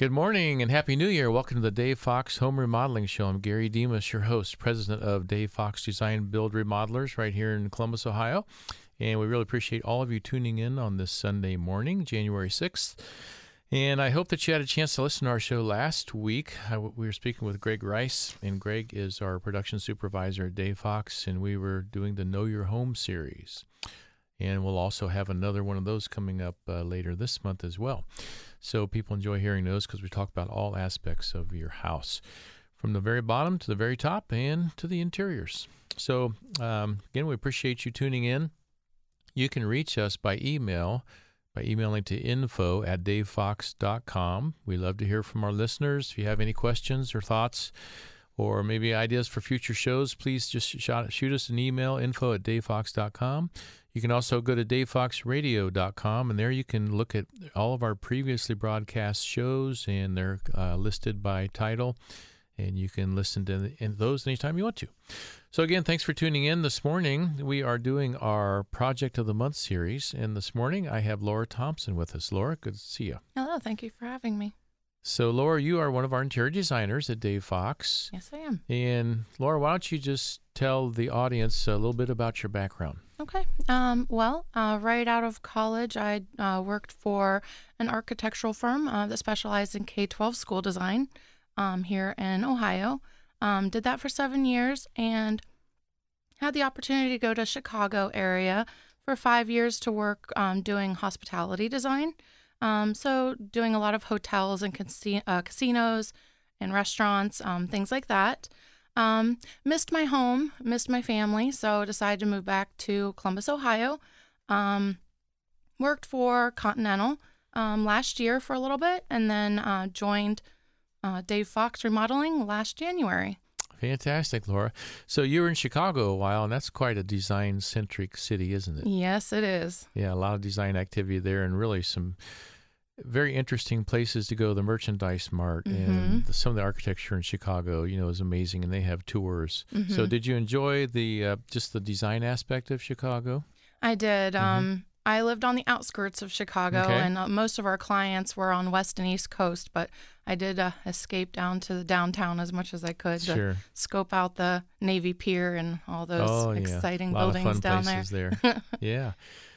Good morning and Happy New Year. Welcome to the Dave Fox Home Remodeling Show. I'm Gary Demas, your host, president of Dave Fox Design Build Remodelers right here in Columbus, Ohio. And we really appreciate all of you tuning in on this Sunday morning, January 6th. And I hope that you had a chance to listen to our show last week. I, we were speaking with Greg Rice, and Greg is our production supervisor at Dave Fox, and we were doing the Know Your Home series. And we'll also have another one of those coming up uh, later this month as well. So people enjoy hearing those because we talk about all aspects of your house, from the very bottom to the very top and to the interiors. So um, again, we appreciate you tuning in. You can reach us by email by emailing to info at davefox.com. We love to hear from our listeners. If you have any questions or thoughts, or maybe ideas for future shows, please just shoot us an email, info at davefox.com. You can also go to davefoxradio.com, and there you can look at all of our previously broadcast shows, and they're uh, listed by title, and you can listen to those anytime you want to. So, again, thanks for tuning in this morning. We are doing our Project of the Month series, and this morning I have Laura Thompson with us. Laura, good to see you. Hello, thank you for having me. So, Laura, you are one of our interior designers at Dave Fox. Yes, I am. And, Laura, why don't you just tell the audience a little bit about your background? Okay. Um, well, uh, right out of college, I uh, worked for an architectural firm uh, that specialized in K 12 school design um, here in Ohio. Um, did that for seven years and had the opportunity to go to Chicago area for five years to work um, doing hospitality design. Um, so, doing a lot of hotels and uh, casinos and restaurants, um, things like that. Um, missed my home, missed my family, so decided to move back to Columbus, Ohio. Um, worked for Continental um, last year for a little bit, and then uh, joined uh, Dave Fox Remodeling last January. Fantastic, Laura. So you were in Chicago a while, and that's quite a design centric city, isn't it? Yes, it is. Yeah, a lot of design activity there, and really some very interesting places to go. The Merchandise Mart mm-hmm. and the, some of the architecture in Chicago, you know, is amazing, and they have tours. Mm-hmm. So, did you enjoy the uh, just the design aspect of Chicago? I did. Mm-hmm. Um, I lived on the outskirts of Chicago, okay. and uh, most of our clients were on West and East Coast. But I did uh, escape down to the downtown as much as I could sure. to scope out the Navy Pier and all those oh, exciting yeah. buildings down there. there. yeah.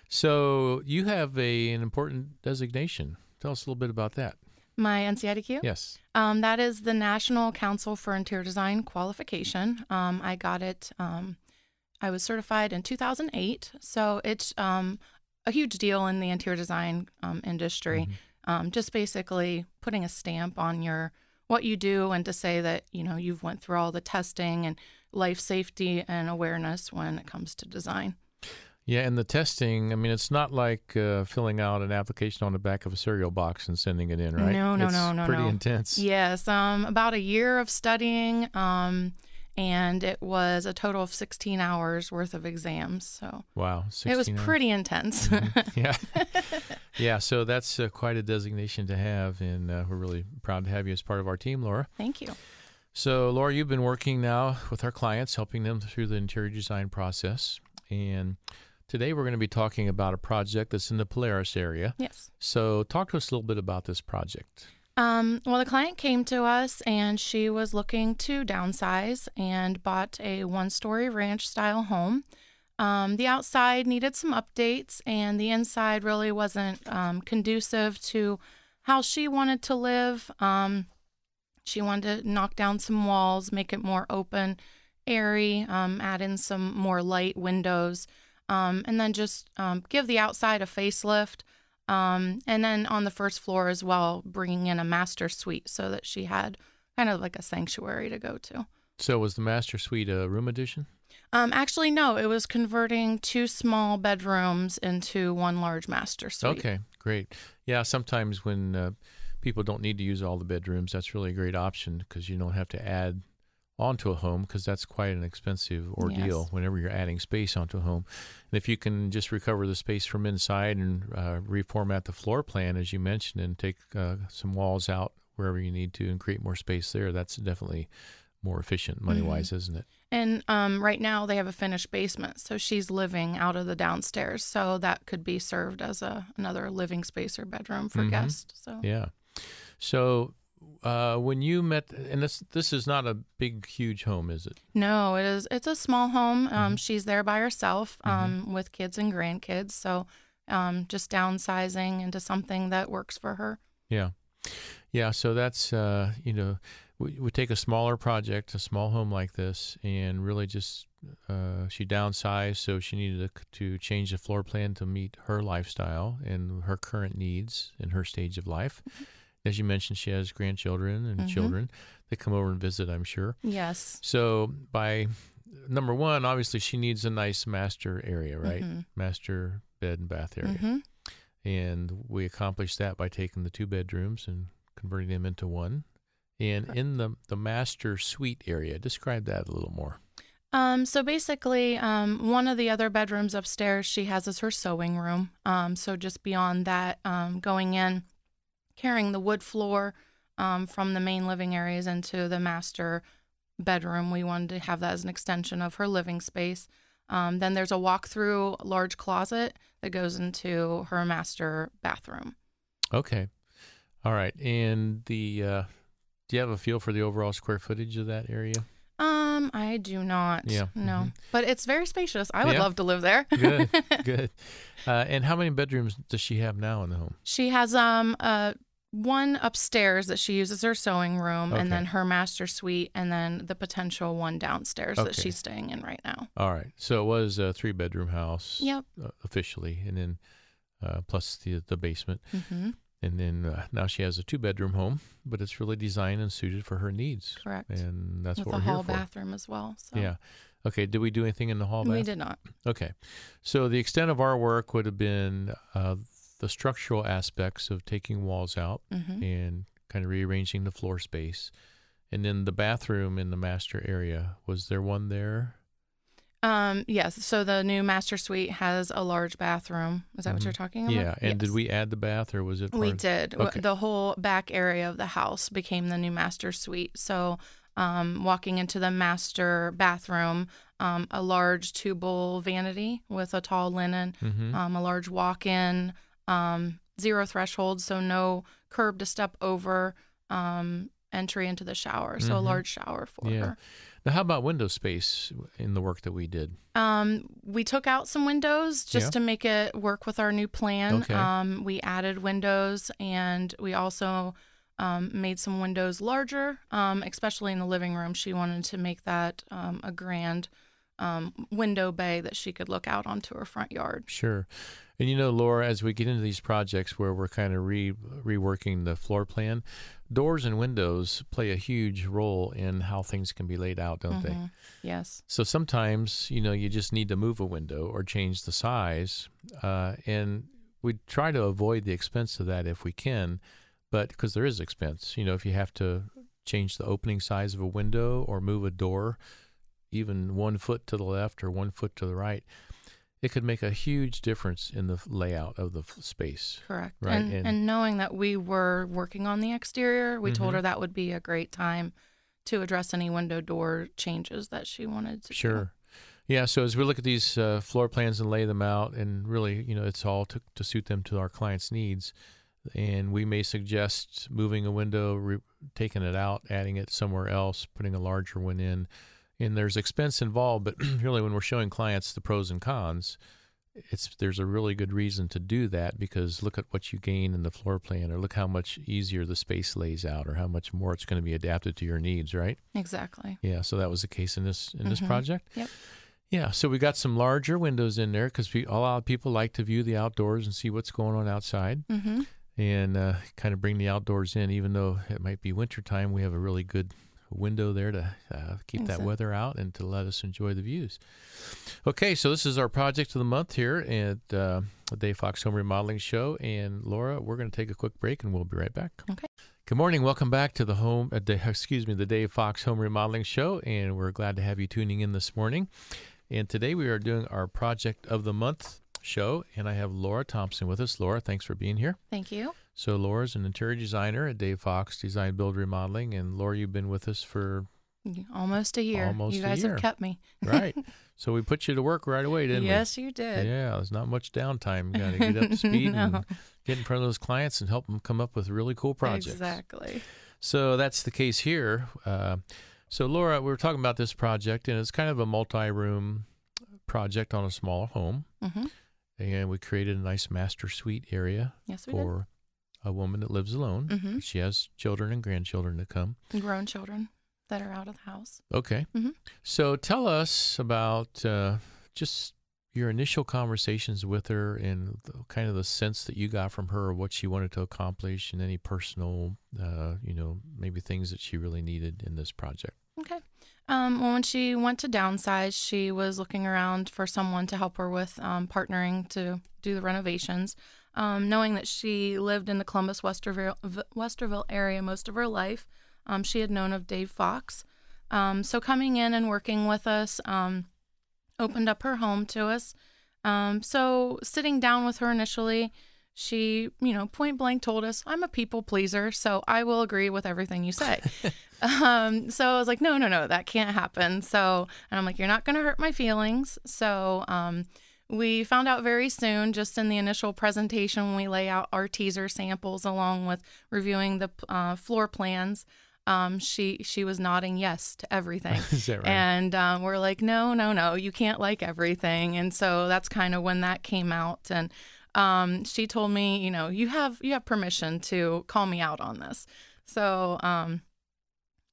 So you have a an important designation. Tell us a little bit about that. My NCIDQ? Yes. Um, that is the National Council for Interior Design qualification. Um, I got it. Um, I was certified in 2008, so it's um, a huge deal in the interior design um, industry. Mm-hmm. Um, just basically putting a stamp on your what you do and to say that you know you've went through all the testing and life safety and awareness when it comes to design. Yeah, and the testing, I mean, it's not like uh, filling out an application on the back of a cereal box and sending it in, right? No, no, it's no, no. pretty no. intense. Yes, um, about a year of studying, um, and it was a total of 16 hours worth of exams. So wow, it was hours. pretty intense. Mm-hmm. Yeah, yeah. So that's uh, quite a designation to have, and uh, we're really proud to have you as part of our team, Laura. Thank you. So, Laura, you've been working now with our clients, helping them through the interior design process, and Today we're going to be talking about a project that's in the Polaris area. Yes. So talk to us a little bit about this project. Um, well, the client came to us and she was looking to downsize and bought a one story ranch style home. Um, the outside needed some updates, and the inside really wasn't um, conducive to how she wanted to live. Um, she wanted to knock down some walls, make it more open, airy, um, add in some more light windows um, and then just um, give the outside a facelift. Um, and then on the first floor as well, bringing in a master suite so that she had kind of like a sanctuary to go to. So was the master suite a room addition? Um, actually, no. It was converting two small bedrooms into one large master suite. Okay, great. Yeah, sometimes when uh, people don't need to use all the bedrooms, that's really a great option because you don't have to add onto a home because that's quite an expensive ordeal yes. whenever you're adding space onto a home. And if you can just recover the space from inside and uh, reformat the floor plan, as you mentioned, and take uh, some walls out wherever you need to and create more space there, that's definitely more efficient money wise, mm-hmm. isn't it? And um, right now they have a finished basement, so she's living out of the downstairs. So that could be served as a another living space or bedroom for mm-hmm. guests. So yeah. So, uh, when you met, and this this is not a big, huge home, is it? No, it is. It's a small home. Mm-hmm. Um, she's there by herself, um, with kids and grandkids. So, um, just downsizing into something that works for her. Yeah, yeah. So that's uh, you know, we we take a smaller project, a small home like this, and really just uh, she downsized, so she needed to, to change the floor plan to meet her lifestyle and her current needs in her stage of life. As you mentioned, she has grandchildren and Mhm. children that come over and visit. I'm sure. Yes. So by number one, obviously she needs a nice master area, right? Mhm. Master bed and bath area. hmm And we accomplished that by taking the two bedrooms and converting them into one. And in the, the master suite area, describe that a little more. Um, so basically, um, one of the other bedrooms upstairs she has is her sewing room. Um, so just beyond that, um, going in, carrying the wood floor um, from the main living areas into the master bedroom, we wanted to have that as an extension of her living space. Um, then there's a walk-through large closet that goes into her master bathroom. Okay. All right. And the uh, do you have a feel for the overall square footage of that area? I do not. Yeah, No, mhm. but it's very spacious. I would Yeah. love to live there. Good. Good. Uh, and how many bedrooms does she have now in the home? She has um uh one upstairs that she uses her sewing room, Okay. and then her master suite, and then the potential one downstairs that she's staying in right now. All right. So it was a three bedroom house Yep. uh, officially, and then uh, plus the the basement. hmm And then uh, now she has a two bedroom home, but it's really designed and suited for her needs. Correct. And that's With what we're hall here for. bathroom as well. So Yeah. Okay. Did we do anything in the hall bath? we did not. Okay. So the extent of our work would have been uh, the structural aspects of taking walls out hmm and kind of rearranging the floor space. And then the bathroom in the master area. Was there one there? Um. Yes. So the new master suite has a large bathroom. Is that what Mhm. you're talking about? Yeah. And did we add the bath or was it? We of- did. Okay. The whole back area of the house became the new master suite. So, um, walking into the master bathroom, um, a large two bowl vanity with a tall linen, Mhm. um, a large walk in, um, zero threshold, so no curb to step over, um, entry into the shower. So, a Mhm. large shower for Yeah. her. Now, how about window space in the work that we did? Um, we took out some windows just Yeah. to make it work with our new plan. Okay. Um, we added windows and we also um, made some windows larger, um, especially in the living room. She wanted to make that um, a grand um, window bay that she could look out onto her front yard. Sure. And you know, Laura, as we get into these projects where we're kind of re reworking the floor plan, doors and windows play a huge role in how things can be laid out, don't they? Mhm. Yes. So sometimes, you know, you just need to move a window or change the size. Uh, and we try to avoid the expense of that if we can, but because there is expense, you know, if you have to change the opening size of a window or move a door, even one foot to the left or one foot to the right, it could make a huge difference in the layout of the f- space. Correct. Right, And, and- and knowing that we were working on the exterior, we told Mhm. her that would be a great time to address any window door changes that she wanted to do. Sure. Yeah. So as we look at these uh, floor plans and lay them out, and really, you know, it's all to, to suit them to our clients' needs. And we may suggest moving a window, re- taking it out, adding it somewhere else, putting a larger one in. And there's expense involved, but really, when we're showing clients the pros and cons, it's there's a really good reason to do that because look at what you gain in the floor plan, or look how much easier the space lays out, or how much more it's going to be adapted to your needs, right? Exactly. Yeah, so that was the case in this in this Mhm. project. Yep. Yeah, so we got some larger windows in there because a lot of people like to view the outdoors and see what's going on outside, Mm-hmm. and uh, kind of bring the outdoors in. Even though it might be wintertime, we have a really good window there to uh, keep that Exactly. weather out and to let us enjoy the views. Okay, so this is our project of the month here at uh, the Dave Fox Home Remodeling Show, and Laura, we're going to take a quick break, and we'll be right back. Okay. Good morning. Welcome back to the home, uh, the, excuse me, the Dave Fox Home Remodeling Show, and we're glad to have you tuning in this morning. And today we are doing our Project of the Month show, and I have Laura Thompson with us. Laura, thanks for being here. Thank you. So Laura's an interior designer at Dave Fox Design Build Remodeling, and Laura, you've been with us for Almost a year. Almost you guys have kept me. right. So we put you to work right away, didn't we? yes, you did. Yeah, there's not much downtime. You got to get up to speed No. and get in front of those clients and help them come up with really cool projects. Exactly. So that's the case here. Uh, so Laura, we were talking about this project, and it's kind of a multi-room project on a smaller home, hmm and we created a nice master suite area Yes, for a woman that lives alone. Mhm. She has children and grandchildren to come. Grown children that are out of the house. Okay. Mhm. So tell us about uh, just your initial conversations with her and the, kind of the sense that you got from her of what she wanted to accomplish and any personal, uh, you know, maybe things that she really needed in this project. Okay. Um, well, when she went to downsize, she was looking around for someone to help her with um, partnering to do the renovations. Um, knowing that she lived in the Columbus, Westerville, Westerville area most of her life, um, she had known of Dave Fox. Um, so coming in and working with us um, opened up her home to us. Um, so sitting down with her initially, she, you know, point blank told us, I'm a people pleaser, so I will agree with everything you say. um, so I was like, no, no, no, that can't happen. So, and I'm like, you're not going to hurt my feelings. So, um, we found out very soon, just in the initial presentation, when we lay out our teaser samples along with reviewing the uh, floor plans. Um, she she was nodding yes to everything. Is that right? And um, we're like, no, no, no, you can't like everything. And so that's kind of when that came out. And um, she told me, you know, you have you have permission to call me out on this. So um,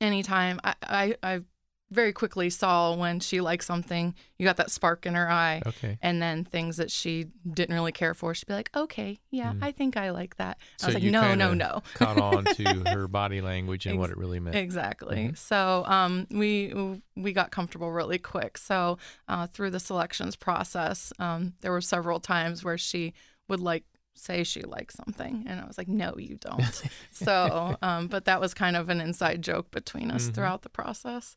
anytime I, I I very quickly saw when she liked something, you got that spark in her eye. okay. And then things that she didn't really care for, she'd be like, "Okay, yeah, Mm. I think I like that." I was like, "No, no, no." Caught on to her body language and what it really meant. Exactly. Mhm. So um, we we got comfortable really quick. So uh, through the selections process, um, there were several times where she would like say she liked something, and I was like, "No, you don't." so, um, but that was kind of an inside joke between us Mhm. throughout the process.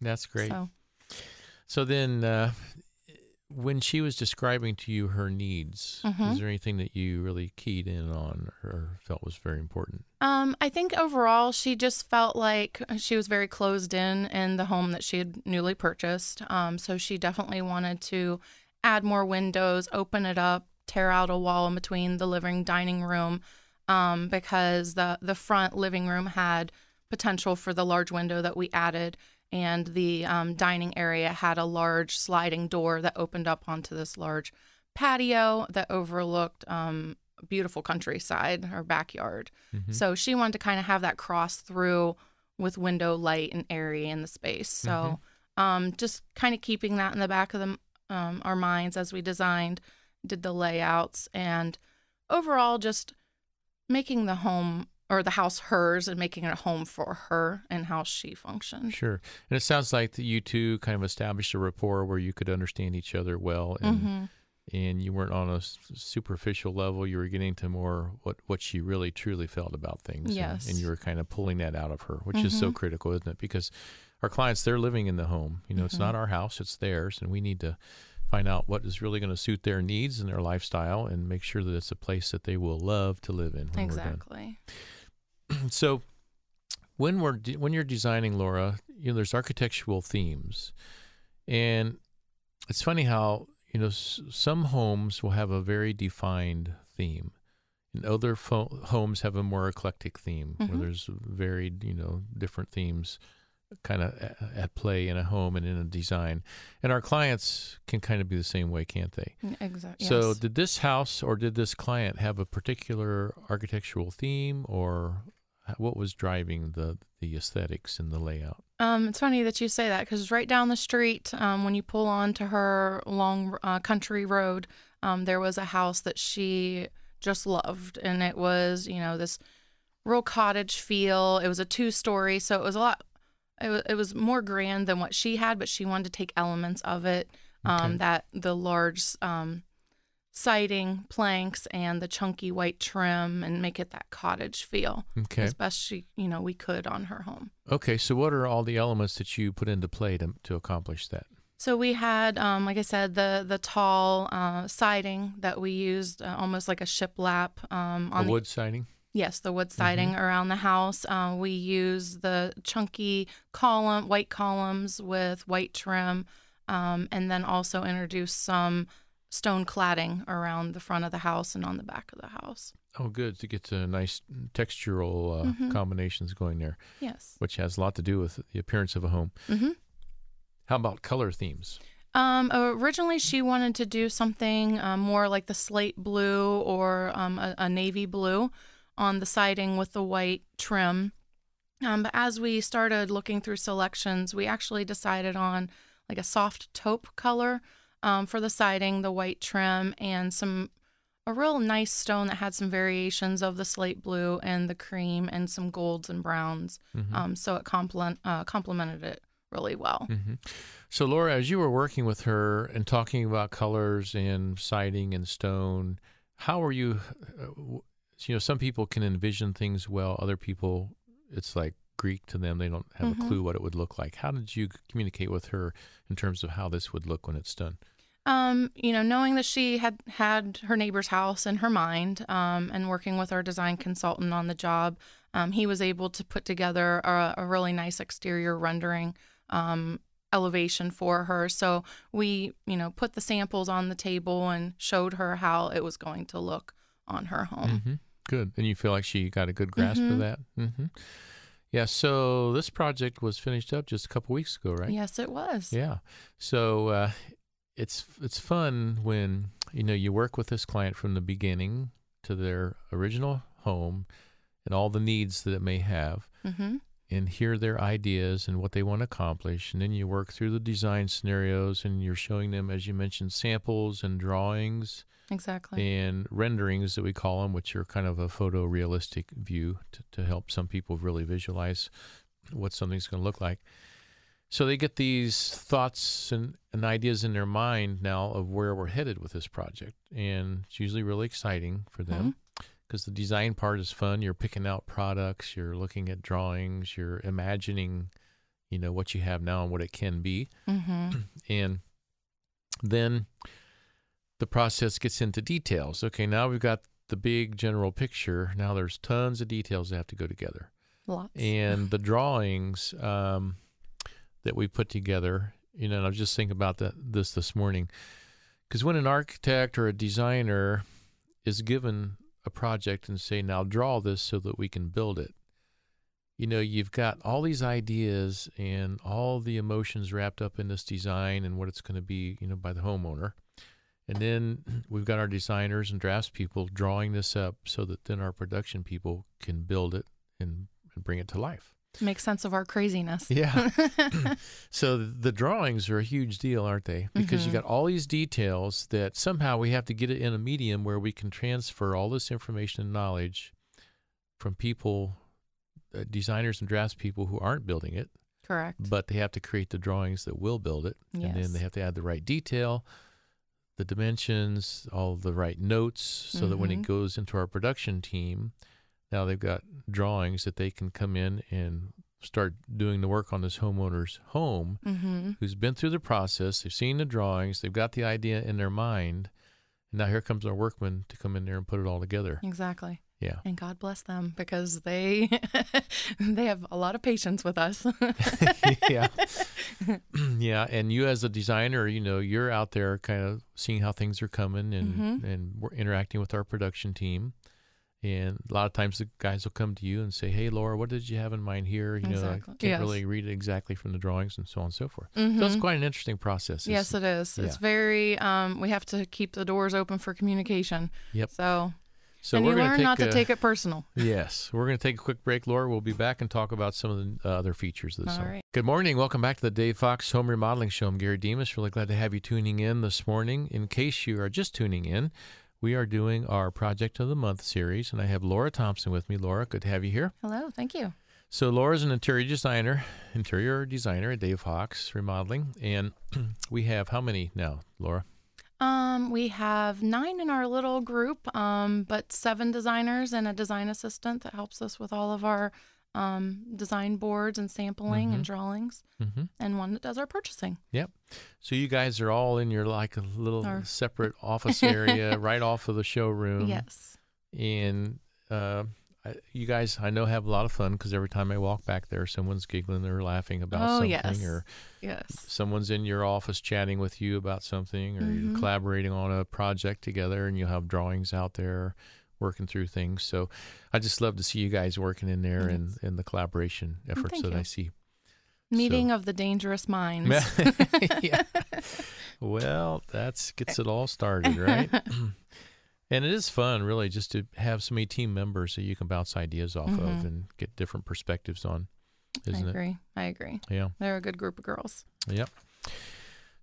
That's great. So So then, uh, when she was describing to you her needs, Mhm. is there anything that you really keyed in on or felt was very important? Um, I think overall she just felt like she was very closed in in the home that she had newly purchased. Um, so she definitely wanted to add more windows, open it up, tear out a wall in between the living dining room, um, because the the front living room had potential for the large window that we added, and the um, dining area had a large sliding door that opened up onto this large patio that overlooked um, beautiful countryside or backyard. Mhm. So she wanted to kind of have that cross through with window light and airy in the space. So um, just kind of keeping that in the back of the, um, our minds as we designed, did the layouts, and overall just making the home or the house hers and making it a home for her and how she functioned. Sure. And it sounds like that you two kind of established a rapport where you could understand each other well and hmm and you weren't on a superficial level. You were getting to more what, what she really truly felt about things. and- Yes. And, you were kind of pulling that out of her, which is so Mhm. critical, isn't it? Because our clients, they're living in the home. You know, it's Mhm. not our house, it's theirs. And we need to find out what is really going to suit their needs and their lifestyle and make sure that it's a place that they will love to live in Exactly. so when we're de- when you're designing Laura, you know, there's architectural themes. And it's funny how you know s- some homes will have a very defined theme, and other fo- homes have a more eclectic theme where Mhm. there's varied, you know, different themes kind of at play in a home and in a design. And our clients can kind of be the same way, can't they? Exactly. So, did this house or did this client have a particular architectural theme, or what was driving the the aesthetics and the layout? Um, it's funny that you say that because right down the street, um, when you pull onto her long uh, country road, um, there was a house that she just loved, and it was you know this real cottage feel. It was a two story, so it was a lot. It was, it was more grand than what she had, but she wanted to take elements of it. Um, Okay. that the large um, siding planks and the chunky white trim, and make it that cottage feel Okay. as best she you know we could on her home. Okay. So, what are all the elements that you put into play to to accomplish that? So we had, um, like I said, the the tall uh, siding that we used, uh, almost like a shiplap um, on the wood siding. Yes, the wood siding around the house. Uh, we use the chunky column, white columns with white trim, um, and then also introduce some stone cladding around the front of the house and on the back of the house. Oh, good to get to nice textural uh, Mhm. combinations going there, Yes. which has a lot to do with the appearance of a home. hmm How about color themes? Um, originally, she wanted to do something um, more like the slate blue or um, a, a navy blue on the siding with the white trim. Um, but as we started looking through selections, we actually decided on like a soft taupe color um, for the siding, the white trim, and some a real nice stone that had some variations of the slate blue and the cream and some golds and browns. Mhm. Um, so it complement uh, complemented it really well. hmm So, Laura, as you were working with her and talking about colors and siding and stone, how are you? Uh, w- you know, some people can envision things well. Other people, it's like Greek to them. They don't have a Mhm. clue what it would look like. How did you communicate with her in terms of how this would look when it's done? Um, you know, knowing that she had had her neighbor's house in her mind, um, and working with our design consultant on the job, um, he was able to put together a, a really nice exterior rendering um, elevation for her. So we, you know, put the samples on the table and showed her how it was going to look on her home. hmm Good. And you feel like she got a good grasp of Mhm. that? hmm Yeah. So this project was finished up just a couple weeks ago, right? Yes, it was. Yeah. So uh, it's it's fun when you know you work with this client from the beginning to their original home and all the needs that it may have Mm-hmm. And hear their ideas and what they want to accomplish and then you work through the design scenarios and you're showing them as you mentioned samples and drawings Exactly. and renderings that we call them, which are kind of a photorealistic view to, to help some people really visualize what something's going to look like. So they get these thoughts and, and ideas in their mind now of where we're headed with this project. And it's usually really exciting for them mm-hmm. Because the design part is fun. You're picking out products, you're looking at drawings, you're imagining, you know, what you have now and what it can be Mm-hmm. and then the process gets into details. Okay, now we've got the big general picture. Now there's tons of details that have to go together, Lots. and the drawings um, that we put together. You know, and I was just thinking about that this this morning, because when an architect or a designer is given a project and say, "Now draw this so that we can build it," you know, you've got all these ideas and all the emotions wrapped up in this design and what it's going to be, you know, by the homeowner. And then we've got our designers and drafts people drawing this up so that then our production people can build it and, and bring it to life. Make sense of our craziness. Yeah. So the drawings are a huge deal, aren't they? Because you Mhm. got all these details that somehow we have to get it in a medium where we can transfer all this information and knowledge from people, uh, designers and drafts people who aren't building it, Correct. but they have to create the drawings that will build it. yes. And then they have to add the right detail, the dimensions, all the right notes, so that when it Mhm. goes into our production team, now they've got drawings that they can come in and start doing the work on this homeowner's home mm-hmm. who's been through the process. They've seen the drawings, they've got the idea in their mind. And now here comes our workman to come in there and put it all together. Exactly. Yeah. And God bless them because they they have a lot of patience with us. yeah. yeah. And you, as a designer, you know, you're out there kind of seeing how things are coming and, Mhm. and we're interacting with our production team. And a lot of times the guys will come to you and say, Hey, Laura, what did you have in mind here? You know, I can't Yes. really read it exactly from the drawings and so on and so forth. So it's Mhm. quite an interesting process. Yes, it is. It's very. Um, we have to keep the doors open for communication. Yep. So, So and we're you learn not to take it personal. Yes, we're going to take a quick break, Laura. We'll be back and talk about some of the uh, other features of this All home. right. Good morning. Welcome back to the Dave Fox Home Remodeling Show. I'm Gary Demas. Really glad to have you tuning in this morning. In case you are just tuning in, we are doing our Project of the Month series, and I have Laura Thompson with me. Laura, good to have you here. Hello. Thank you. So Laura's an interior designer, interior designer at Dave Fox Remodeling, and we have how many now, Laura? Um, we have nine in our little group, um, but seven designers and a design assistant that helps us with all of our um, design boards and sampling Mhm. and drawings, Mm-hmm. and one that does our purchasing. Yep. So you guys are all in your like a little Our- separate office area right off of the showroom. Yes. and uh, I, you guys, I know, have a lot of fun because every time I walk back there, someone's giggling or laughing about Oh, something, yes. or Yes. someone's in your office chatting with you about something, or Mhm. you're collaborating on a project together, and you'll have drawings out there working through things. So I just love to see you guys working in there and, and the collaboration efforts thank that you. I see. Meeting of the dangerous minds. yeah. Well, that gets it all started, right? and it is fun, really, just to have so many team members that you can bounce ideas off of Mhm. and get different perspectives on, I isn't it? agree. I agree. Yeah. They're a good group of girls. Yep.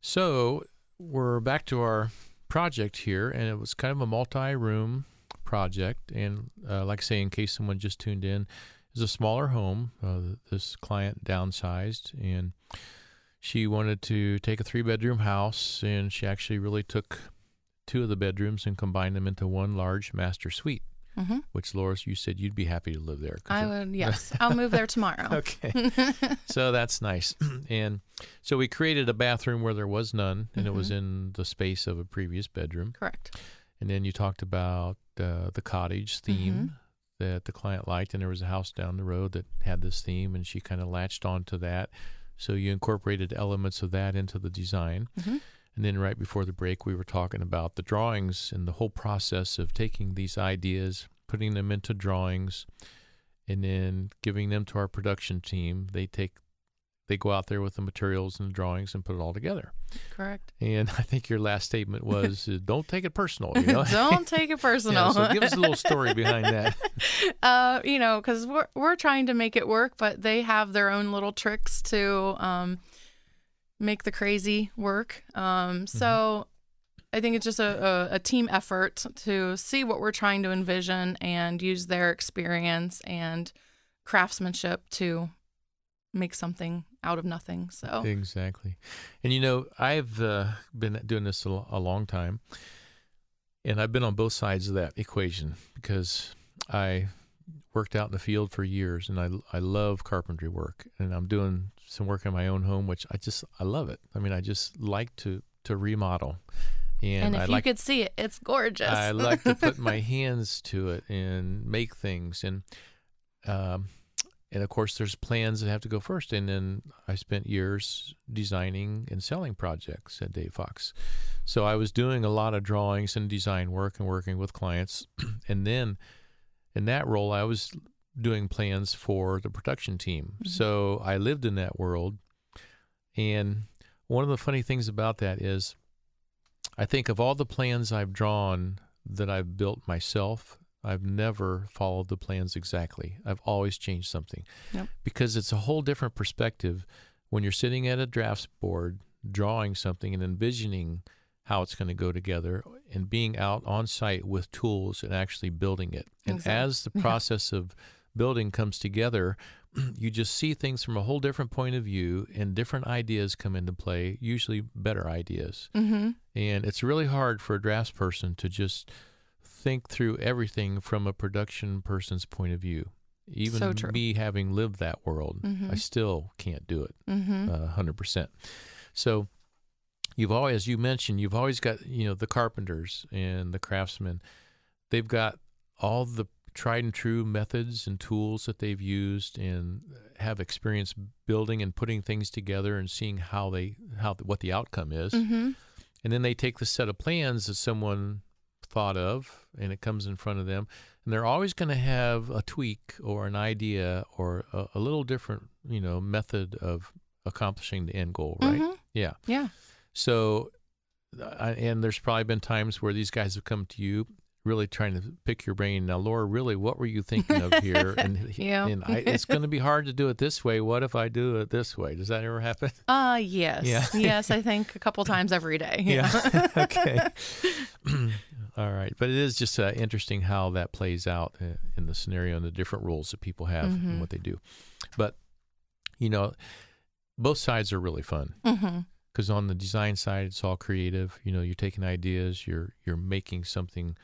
So we're back to our project here, and it was kind of a multi-room project. And uh, like I say, in case someone just tuned in, it's a smaller home. Uh, this client downsized, and she wanted to take a three-bedroom house, and she actually really took two of the bedrooms and combined them into one large master suite. hmm Which, Loris, you said you'd be happy to live there. I would. Yes, I'll move there tomorrow. Okay. so that's nice. and so we created a bathroom where there was none, and it was Mm-hmm. in the space of a previous bedroom. Correct. And then you talked about uh, the cottage theme that the client liked, and there was a house down the road that had this theme, and she kind of latched onto that. So you incorporated elements of that into the design. Mhm. And then right before the break, we were talking about the drawings and the whole process of taking these ideas, putting them into drawings, and then giving them to our production team. They take, they go out there with the materials and the drawings and put it all together. Correct. And I think your last statement was, uh, "Don't take it personal." You know, Don't take it Yeah, personal. so give us a little story behind that. uh, you know, because we're we're trying to make it work, but they have their own little tricks to um, make the crazy work. Um, so I think it's just a, a, a team effort to see what we're trying to envision and use their experience and craftsmanship to make something out of nothing. So Exactly. And you know, I've uh, been doing this a, a long time, and I've been on both sides of that equation because I worked out in the field for years, and I I love carpentry work, and I'm doing some work in my own home, which I just I love it. I mean, I just like to to remodel, and, and, if I you like could see it, it's gorgeous. I like to put my hands to it and make things, and um, and of course, there's plans that have to go first. And then I spent years designing and selling projects at Dave Fox, so I was doing a lot of drawings and design work and working with clients, and then in that role, I was doing plans for the production team. Mhm. So I lived in that world, and one of the funny things about that is I think of all the plans I've drawn that I've built myself, I've never followed the plans exactly. I've always changed something. Yep. Because it's a whole different perspective when you're sitting at a drafts board drawing something and envisioning how it's going to go together and being out on site with tools and actually building it. And Exactly. as the Yeah. process of building comes together, you just see things from a whole different point of view and different ideas come into play, usually better ideas. hmm And it's really hard for a drafts person to just think through everything from a production person's point of view. Even So me having lived that world, I Mhm. still can't do it hmm uh, 100%. So you've always, as you mentioned, you've always got, you know, the carpenters and the craftsmen. They've got all the tried and true methods and tools that they've used and have experience building and putting things together and seeing how they how what the outcome is hmm and then they take the set of plans that someone thought of and it comes in front of them and they're always going to have a tweak or an idea or a, a little different you know method of accomplishing the end goal right Mhm. yeah Yeah. so and there's probably been times where these guys have come to you really trying to pick your brain now laura really what were you thinking of here and, Yeah. and I, it's going to be hard to do it this way what if i do it this way does that ever happen Uh yes. Yeah. yes, I think a couple times every day. Yeah. okay. All right, but it is just uh, interesting how that plays out uh, in the scenario and the different roles that people have Mhm. and what they do. But you know, both sides are really fun because on the design side, it's all creative. You know, you're taking ideas, you're you're making something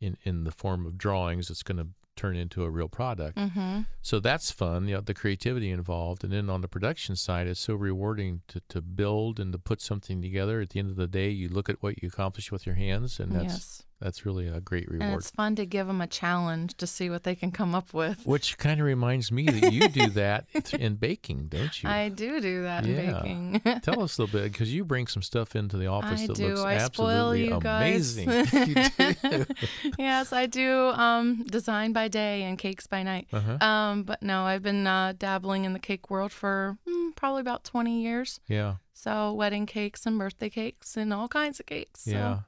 in in the form of drawings that's going to turn into a real product. hmm So that's fun, you know, the creativity involved. And then on the production side, it's so rewarding to, to build and to put something together. At the end of the day, you look at what you accomplished with your hands, and that's Yes. That's really a great And reward. it's fun to give them a challenge to see what they can come up with. Which kind of reminds me that you do that in baking, don't you? I do do that Yeah. in baking. Tell us a little bit because you bring some stuff into the office I that do. looks I spoil absolutely you guys. amazing. you do. yes, I do. Um, design by day and cakes by night. Uh-huh. Um, but no, I've been uh, dabbling in the cake world for mm, probably about 20 years. Yeah, So wedding cakes and birthday cakes and all kinds of cakes. So. yeah,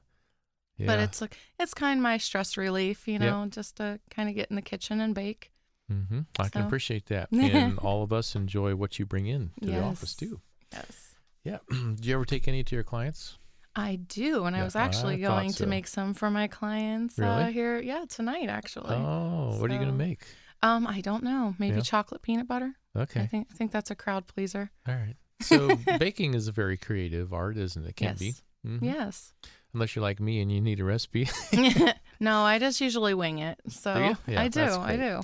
yeah. But it's like it's kind of my stress relief, you Yep. know, just to kind of get in the kitchen and bake. Mm-hmm. I can appreciate that, and all of us enjoy what you bring in to the office too. Yes. Yeah. do you ever take any to your clients? I do, and Yeah, I was actually I going so. to make some for my clients uh, Really? here. Yeah, tonight actually. Oh, what are you going to make? Um, I don't know. Maybe Yeah. chocolate peanut butter. Okay. I think I think that's a crowd pleaser. All right. So baking is a very creative art, isn't it? It can yes. be. Mhm. Yes. Unless you're like me and you need a recipe. no, I just usually wing it. So you? Yeah, I do. I do.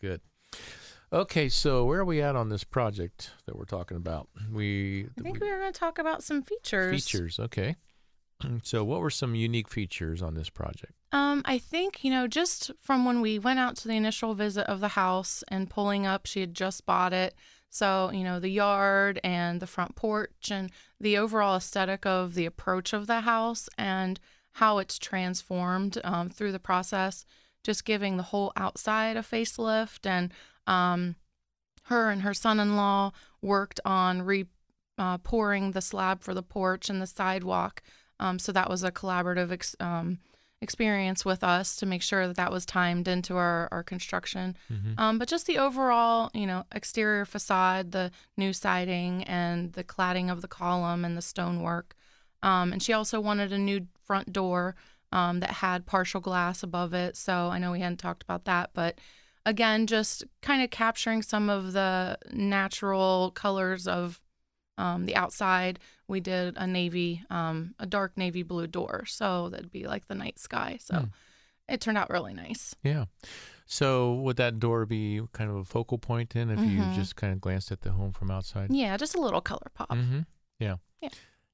Good. Okay, so where are we at on this project that we're talking about? We, I think we- we were going to talk about some features. features. Okay. So, what were some unique features on this project? Um, I think, you know, just from when we went out to the initial visit of the house and pulling up, she had just bought it. So, you know, the yard and the front porch and the overall aesthetic of the approach of the house and how it's transformed um, through the process, just giving the whole outside a facelift. And um, her and her son in law worked on re uh, pouring the slab for the porch and the sidewalk. Um, so that was a collaborative um, experience with us to make sure that that was timed into our, our construction. Mhm. Um, but just the overall, you know, exterior facade, the new siding and the cladding of the column and the stonework. Um, and she also wanted a new front door um, that had partial glass above it. So I know we hadn't talked about that, but again, just kind of capturing some of the natural colors of um, the outside. We did a navy, um, a dark navy blue door, so that'd be like the night sky. So Hmm. it turned out really nice. Yeah. So, would that door be kind of a focal point then if Mhm. you just kind of glanced at the home from outside? Yeah, just a little color pop. Mm-hmm. Yeah. Yeah.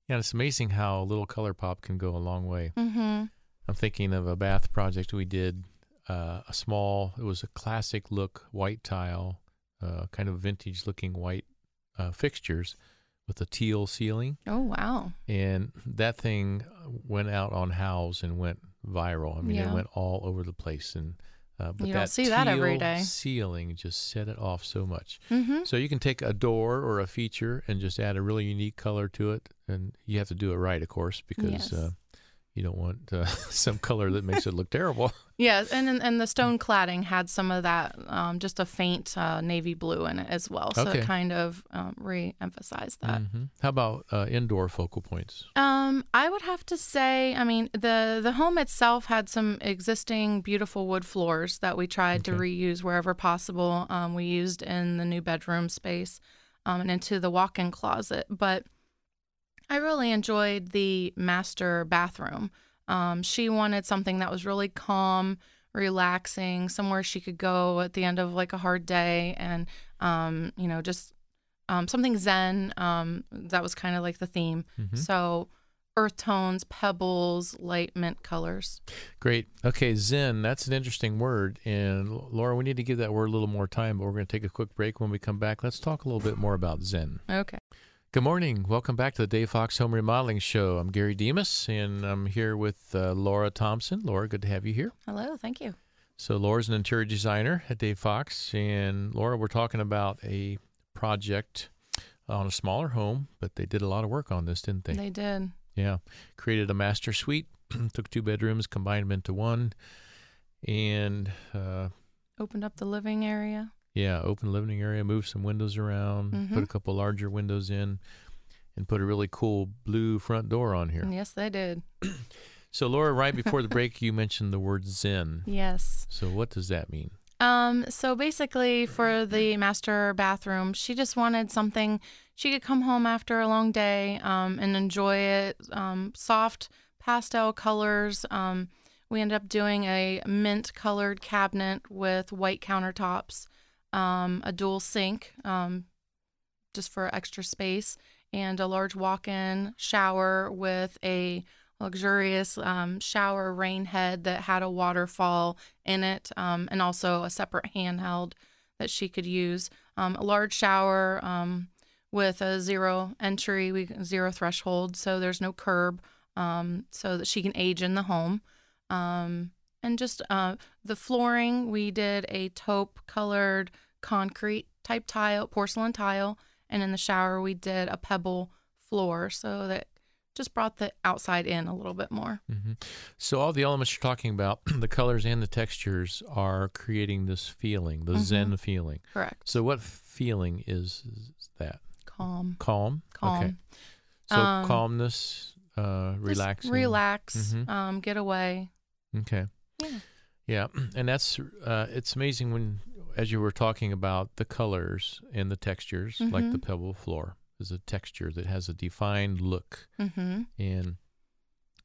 Yeah. It's amazing how a little color pop can go a long way. Mm-hmm. I'm thinking of a bath project we did. Uh, a small, it was a classic look white tile, uh, kind of vintage looking white uh, fixtures with a teal ceiling. Oh wow. And that thing went out on Houzz and went viral. I mean, it went all over the place. And uh, but You that don't see that every teal ceiling just set it off so much. Mm-hmm. So you can take a door or a feature and just add a really unique color to it, and you have to do it right, of course, because Yes. uh, you don't want uh, some color that makes it look terrible. Yes, and and- the stone cladding had some of that, um, just a faint uh, navy blue in it as well. So Okay. it kind of um, re-emphasized that. hmm How about uh, indoor focal points? Um, I would have to say, I mean, the the home itself had some existing beautiful wood floors that we tried to reuse wherever possible. Um, we used in the new bedroom space, um, and into the walk-in closet. But I really enjoyed the master bathroom. Um, she wanted something that was really calm, relaxing, somewhere she could go at the end of like a hard day, and um, you know, just um, something zen. Um, that was kind of like the theme. Mhm. So, earth tones, pebbles, light mint colors. Great. Okay, Zen. That's an interesting word, and Laura, we need to give that word a little more time. But we're going to take a quick break. When we come back, let's talk a little bit more about Zen. Okay. Good morning. Welcome back to the Dave Fox Home Remodeling Show. I'm Gary Demas, and I'm here with uh, Laura Thompson. Laura, good to have you here. Hello. Thank you. So Laura's an interior designer at Dave Fox, and Laura, we're talking about a project on a smaller home, but they did a lot of work on this, didn't they? They did. Yeah, created a master suite, took two bedrooms, combined them into one, and uh, Opened up the living area. Yeah, open living area, move some windows around, put Mhm. a couple larger windows in, and put a really cool blue front door on here. Yes, they did. So Laura, right before the break, you mentioned the word Zen. Yes. So what does that mean? Um, so basically for the master bathroom, she just wanted something she could come home after a long day um, and enjoy it. Um, soft pastel colors. Um, we ended up doing a mint colored cabinet with white countertops, um, a dual sink, um, just for extra space, and a large walk in shower with a luxurious um, shower rain head that had a waterfall in it, um, and also a separate handheld that she could use. Um, a large shower um, with a zero entry, we zero threshold, so there's no curb, so that she can age in the home. Um, and just uh, the flooring, we did a taupe colored concrete type tile, porcelain tile, and in the shower we did a pebble floor, so that just brought the outside in a little bit more. hmm So all the elements you're talking about, the colors and the textures, are creating this feeling, the Mhm. Zen feeling. Correct. So what feeling is that? Calm. Calm. Calm. Okay. So Um, calmness, uh, relaxing. relax. Mhm. Um, get away. Okay. Yeah. Yeah, and that's uh, it's amazing when, as you were talking about the colors and the textures, like the Mhm. pebble floor is a texture that has a defined look, Mm-hmm. and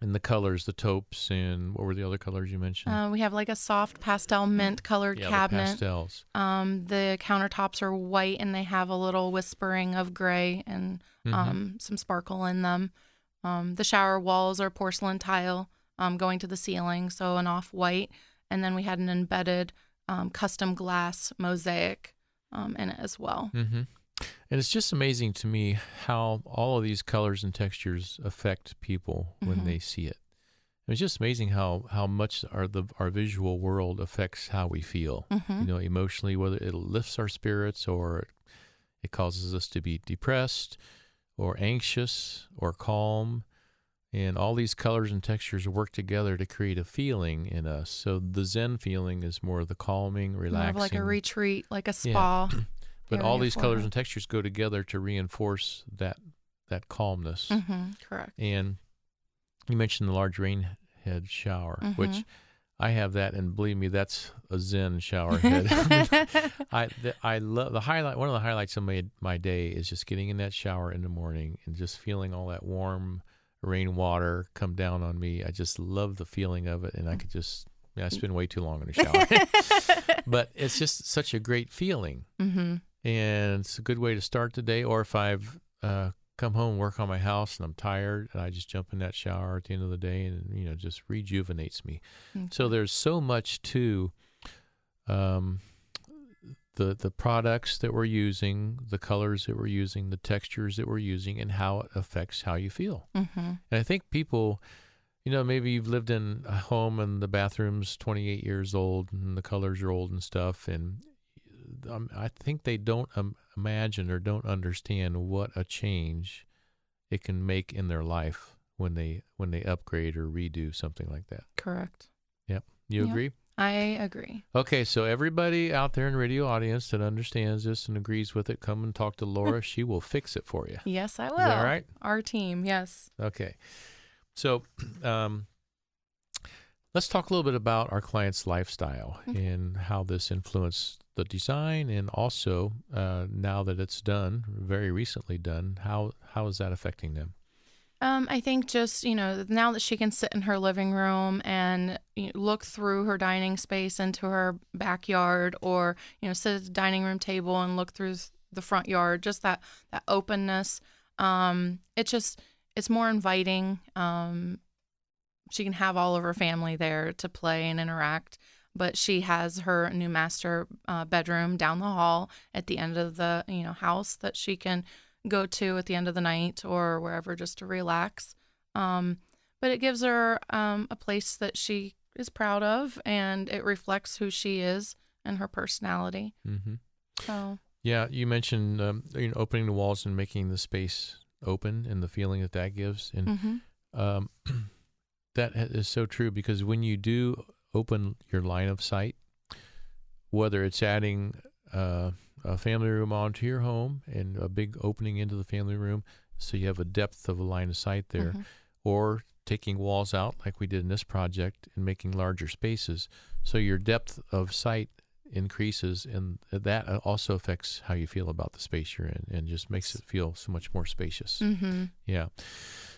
and the colors, the taupes, and what were the other colors you mentioned? Uh, we have like a soft pastel mint colored yeah, the cabinet. pastels. Um, the countertops are white and they have a little whispering of gray and Mhm. um, some sparkle in them. Um, the shower walls are porcelain tile um, going to the ceiling, so an off white. And then we had an embedded um, custom glass mosaic um, in it as well. Mm-hmm. And it's just amazing to me how all of these colors and textures affect people when Mhm. they see it. It's just amazing how how much our the our visual world affects how we feel. hmm You know, emotionally, whether it lifts our spirits or it causes us to be depressed or anxious or calm. And all these colors and textures work together to create a feeling in us. So the Zen feeling is more of the calming, More relaxing. of like a retreat, like a Yeah. spa. But all these colors it. and textures go together to reinforce that that calmness. hmm correct. And you mentioned the large rain head shower, which Mhm. I have that, and believe me, that's a Zen shower head. I the, I love the highlight. One of the highlights of my my day is just getting in that shower in the morning and just feeling all that warm rainwater come down on me. I just love the feeling of it, and I could just. Yeah, I spend way too long in the shower, but it's just such a great feeling hmm and it's a good way to start the day. Or if I've uh, come home, work on my house, and I'm tired, and I just jump in that shower at the end of the day, and you know, just rejuvenates me. So there's so much to um, the the products that we're using, the colors that we're using, the textures that we're using, and how it affects how you feel. hmm And I think people, you know, maybe you've lived in a home and the bathroom's 28 years old and the colors are old and stuff. And um, I think they don't um, imagine or don't understand what a change it can make in their life when they when they upgrade or redo something like that. Correct. Yep. You Yeah. agree? I agree. Okay, so everybody out there in radio audience that understands this and agrees with it, come and talk to Laura. she will fix it for you. Yes, I will. Is that right? Our team, yes. Okay. So, um, let's talk a little bit about our client's lifestyle Okay. and how this influenced the design, and also uh, now that it's done, very recently done, how how is that affecting them? Um, I think just you know now that she can sit in her living room and you know, look through her dining space into her backyard, or you know sit at the dining room table and look through the front yard, just that that openness. Um, just it's more inviting. Um, she can have all of her family there to play and interact. But she has her new master uh, bedroom down the hall at the end of the you know house that she can go to at the end of the night or wherever just to relax. Um, but it gives her um, a place that she is proud of and it reflects who she is and her personality. hmm So, Yeah, you mentioned um, you know opening the walls and making the space open, and the feeling that that gives, and mhm. Um, that ha- is so true because when you do open your line of sight, whether it's adding uh, a family room onto your home and a big opening into the family room, so you have a depth of a line of sight there, Mhm. or taking walls out like we did in this project and making larger spaces, so your depth of sight increases, and that also affects how you feel about the space you're in, and just makes it feel so much more spacious. Mhm. Yeah.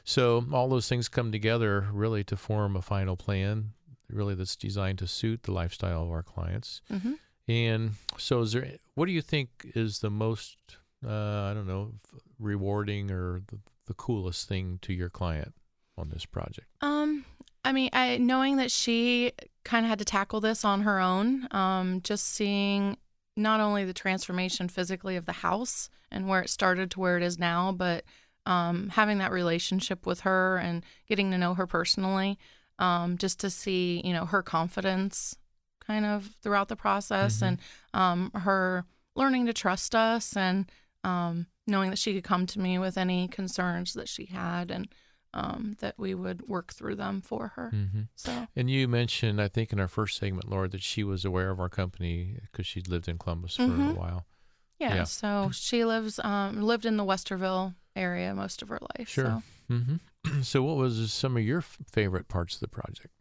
So all those things come together really to form a final plan, really that's designed to suit the lifestyle of our clients. Mhm. And so, is there? What do you think is the most, uh, I don't know, rewarding or the, the coolest thing to your client? on this project? Um, I mean, I knowing that she kind of had to tackle this on her own, um, just seeing not only the transformation physically of the house and where it started to where it is now, but um, having that relationship with her and getting to know her personally, um, just to see, you know, her confidence kind of throughout the process Mhm. and um, her learning to trust us and um, knowing that she could come to me with any concerns that she had and um, that we would work through them for her. Mm-hmm. So, And you mentioned, I think, in our first segment, Laura, that she was aware of our company because she'd lived in Columbus for a Mhm. while. yeah, Yeah. so she lives, um, lived in the Westerville area most of her life. Sure. So. Mm-hmm. so, what was some of your f- favorite parts of the project?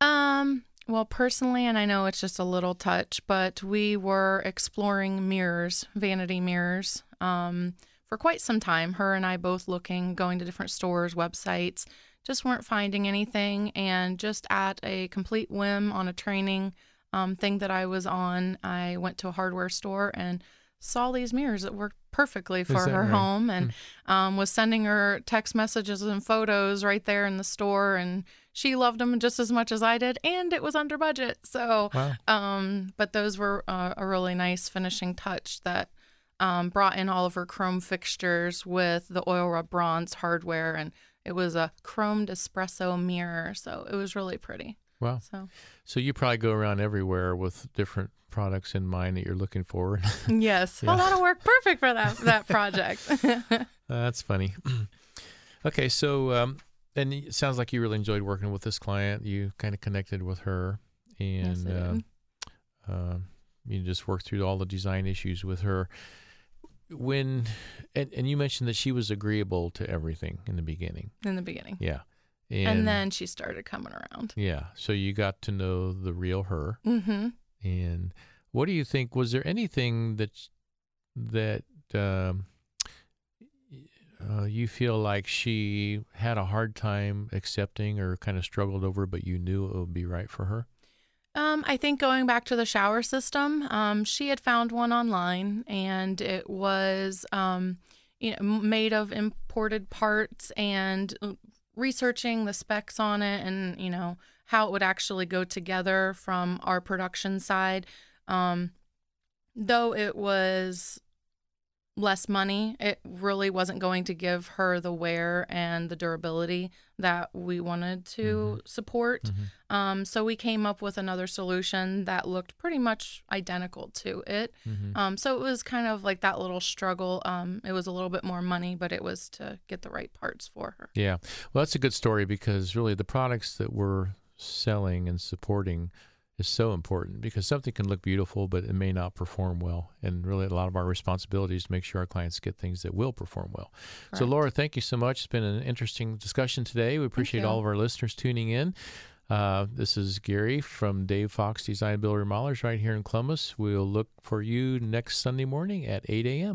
Um, well, personally, and I know it's just a little touch, but we were exploring mirrors, vanity mirrors, um, for quite some time. Her and I both looking, going to different stores, websites, just weren't finding anything. And just at a complete whim on a training um, thing that I was on, I went to a hardware store and saw these mirrors that worked perfectly for her right? home and um, was sending her text messages and photos right there in the store and she loved them just as much as I did, and it was under budget. So, Wow. um, but those were uh, a really nice finishing touch that um, brought in all of her chrome fixtures with the oil rub bronze hardware, and it was a chromed espresso mirror. So it was really pretty. Wow. So So, you probably go around everywhere with different products in mind that you're looking for. yes, Yeah. well, that'll work perfect for that that project. That's funny. okay, so um, and it sounds like you really enjoyed working with this client. You kind of connected with her, and Yes, uh, uh, you just worked through all the design issues with her. When and, and you mentioned that she was agreeable to everything in the beginning. in the beginning, Yeah, and, then she started coming around. yeah, so you got to know the real her. Mm-hmm. And what do you think? Was there anything that that um, uh, you feel like she had a hard time accepting or kind of struggled over, but you knew it would be right for her? Um, I think going back to the shower system, um, she had found one online, and it was, um, you know, made of imported parts, and uh, researching the specs on it, and you know how it would actually go together from our production side. Um, though it was less money, it really wasn't going to give her the wear and the durability that we wanted to support. Mm-hmm. Um, so we came up with another solution that looked pretty much identical to it. Mm-hmm. Um, so it was kind of like that little struggle. Um, it was a little bit more money, but it was to get the right parts for her. Yeah. Well, that's a good story because really the products that we're selling and supporting is so important because something can look beautiful, but it may not perform well. And really, a lot of our responsibility is to make sure our clients get things that will perform well. So, Laura, thank you so much. It's been an interesting discussion today. We appreciate all of our listeners tuning in. Uh, this is Gary from Dave Fox Design Builder Remodelers right here in Columbus. We'll look for you next Sunday morning at 8 a.m.